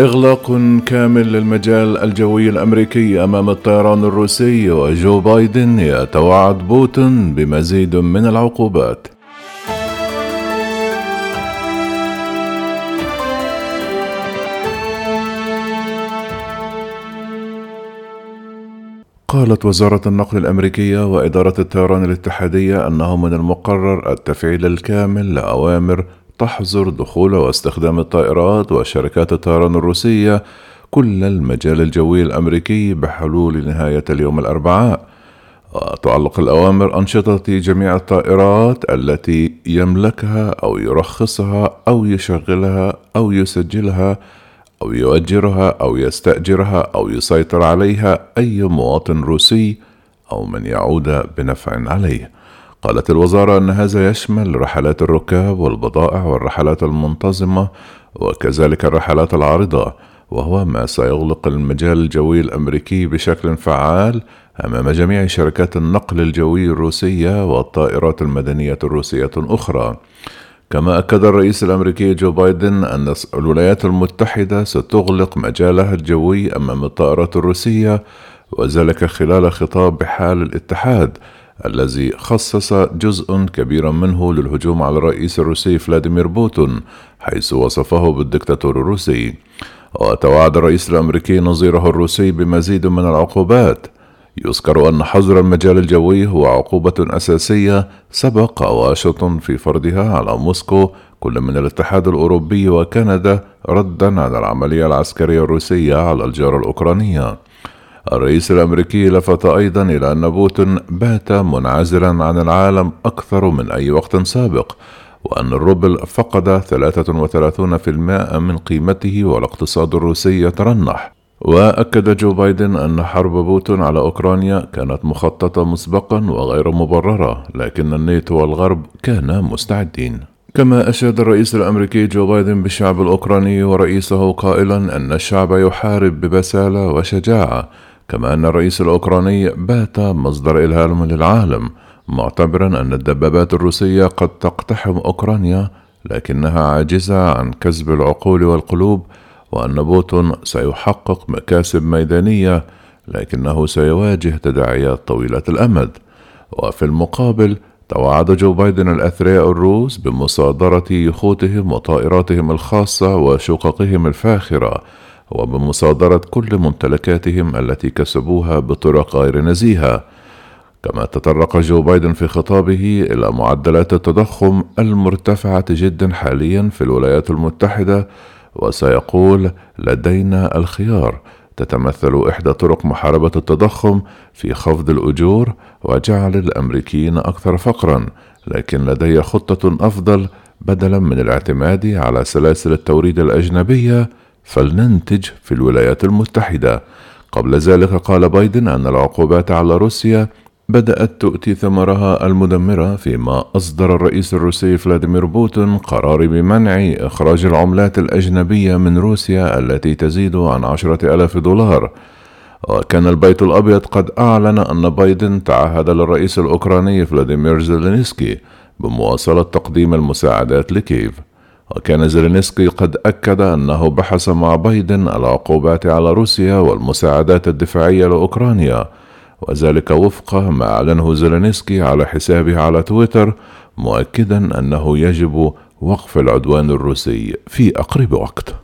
إغلاق كامل للمجال الجوي الأمريكي أمام الطيران الروسي وجو بايدن يتوعد بوتين بمزيد من العقوبات. قالت وزارة النقل الأمريكية وإدارة الطيران الاتحادية أنه من المقرر التفعيل الكامل لأوامر تحظر دخول واستخدام الطائرات وشركات الطيران الروسية كل المجال الجوي الأمريكي بحلول نهاية اليوم الأربعاء وتعلق الأوامر أنشطة جميع الطائرات التي يملكها أو يرخصها أو يشغلها أو يسجلها أو يؤجرها أو يستأجرها أو يسيطر عليها أي مواطن روسي أو من يعود بنفع عليه. قالت الوزارة أن هذا يشمل رحلات الركاب والبضائع والرحلات المنتظمة وكذلك الرحلات العارضة وهو ما سيغلق المجال الجوي الأمريكي بشكل فعال أمام جميع شركات النقل الجوي الروسية والطائرات المدنية الروسية الأخرى. كما أكد الرئيس الأمريكي جو بايدن أن الولايات المتحدة ستغلق مجالها الجوي أمام الطائرات الروسية وذلك خلال خطاب بحال الاتحاد الذي خصص جزء كبيرا منه للهجوم على الرئيس الروسي فلاديمير بوتين حيث وصفه بالدكتاتور الروسي. وتوعد الرئيس الأمريكي نظيره الروسي بمزيد من العقوبات. يذكر أن حظر المجال الجوي هو عقوبة أساسية سبق واشنطن في فرضها على موسكو كل من الاتحاد الأوروبي وكندا ردا على العملية العسكرية الروسية على الجارة الأوكرانية. الرئيس الأمريكي لفت أيضا إلى أن بوتين بات منعزلا عن العالم أكثر من أي وقت سابق وأن الروبل فقد 33% من قيمته والاقتصاد الروسي يترنح. وأكد جو بايدن أن حرب بوتين على أوكرانيا كانت مخططة مسبقا وغير مبررة لكن الناتو والغرب كانا مستعدين. كما أشاد الرئيس الأمريكي جو بايدن بالشعب الأوكراني ورئيسه قائلا أن الشعب يحارب ببسالة وشجاعة كما أن الرئيس الأوكراني بات مصدر إلهام للعالم معتبرا أن الدبابات الروسية قد تقتحم أوكرانيا لكنها عاجزة عن كسب العقول والقلوب وأن بوتين سيحقق مكاسب ميدانية لكنه سيواجه تداعيات طويلة الأمد. وفي المقابل توعد جو بايدن الأثرياء الروس بمصادرة يخوتهم وطائراتهم الخاصة وشققهم الفاخرة وبمصادرة كل ممتلكاتهم التي كسبوها بطرق غير نزيهة. كما تطرق جو بايدن في خطابه إلى معدلات التضخم المرتفعة جدا حاليا في الولايات المتحدة وسيقول لدينا الخيار. تتمثل إحدى طرق محاربة التضخم في خفض الأجور وجعل الأمريكيين أكثر فقرا لكن لدي خطة أفضل بدلا من الاعتماد على سلاسل التوريد الأجنبية فلننتج في الولايات المتحدة. قبل ذلك قال بايدن أن العقوبات على روسيا بدأت تؤتي ثمرها المدمرة فيما أصدر الرئيس الروسي فلاديمير بوتين قرار بمنع إخراج العملات الأجنبية من روسيا التي تزيد عن عشرة ألاف دولار. وكان البيت الأبيض قد أعلن أن بايدن تعهد للرئيس الأوكراني فلاديمير زيلينسكي بمواصلة تقديم المساعدات لكييف. وكان زيلينسكي قد أكد أنه بحث مع بايدن العقوبات على روسيا والمساعدات الدفاعية لأوكرانيا وذلك وفق ما أعلنه زيلينسكي على حسابه على تويتر مؤكدا أنه يجب وقف العدوان الروسي في أقرب وقت.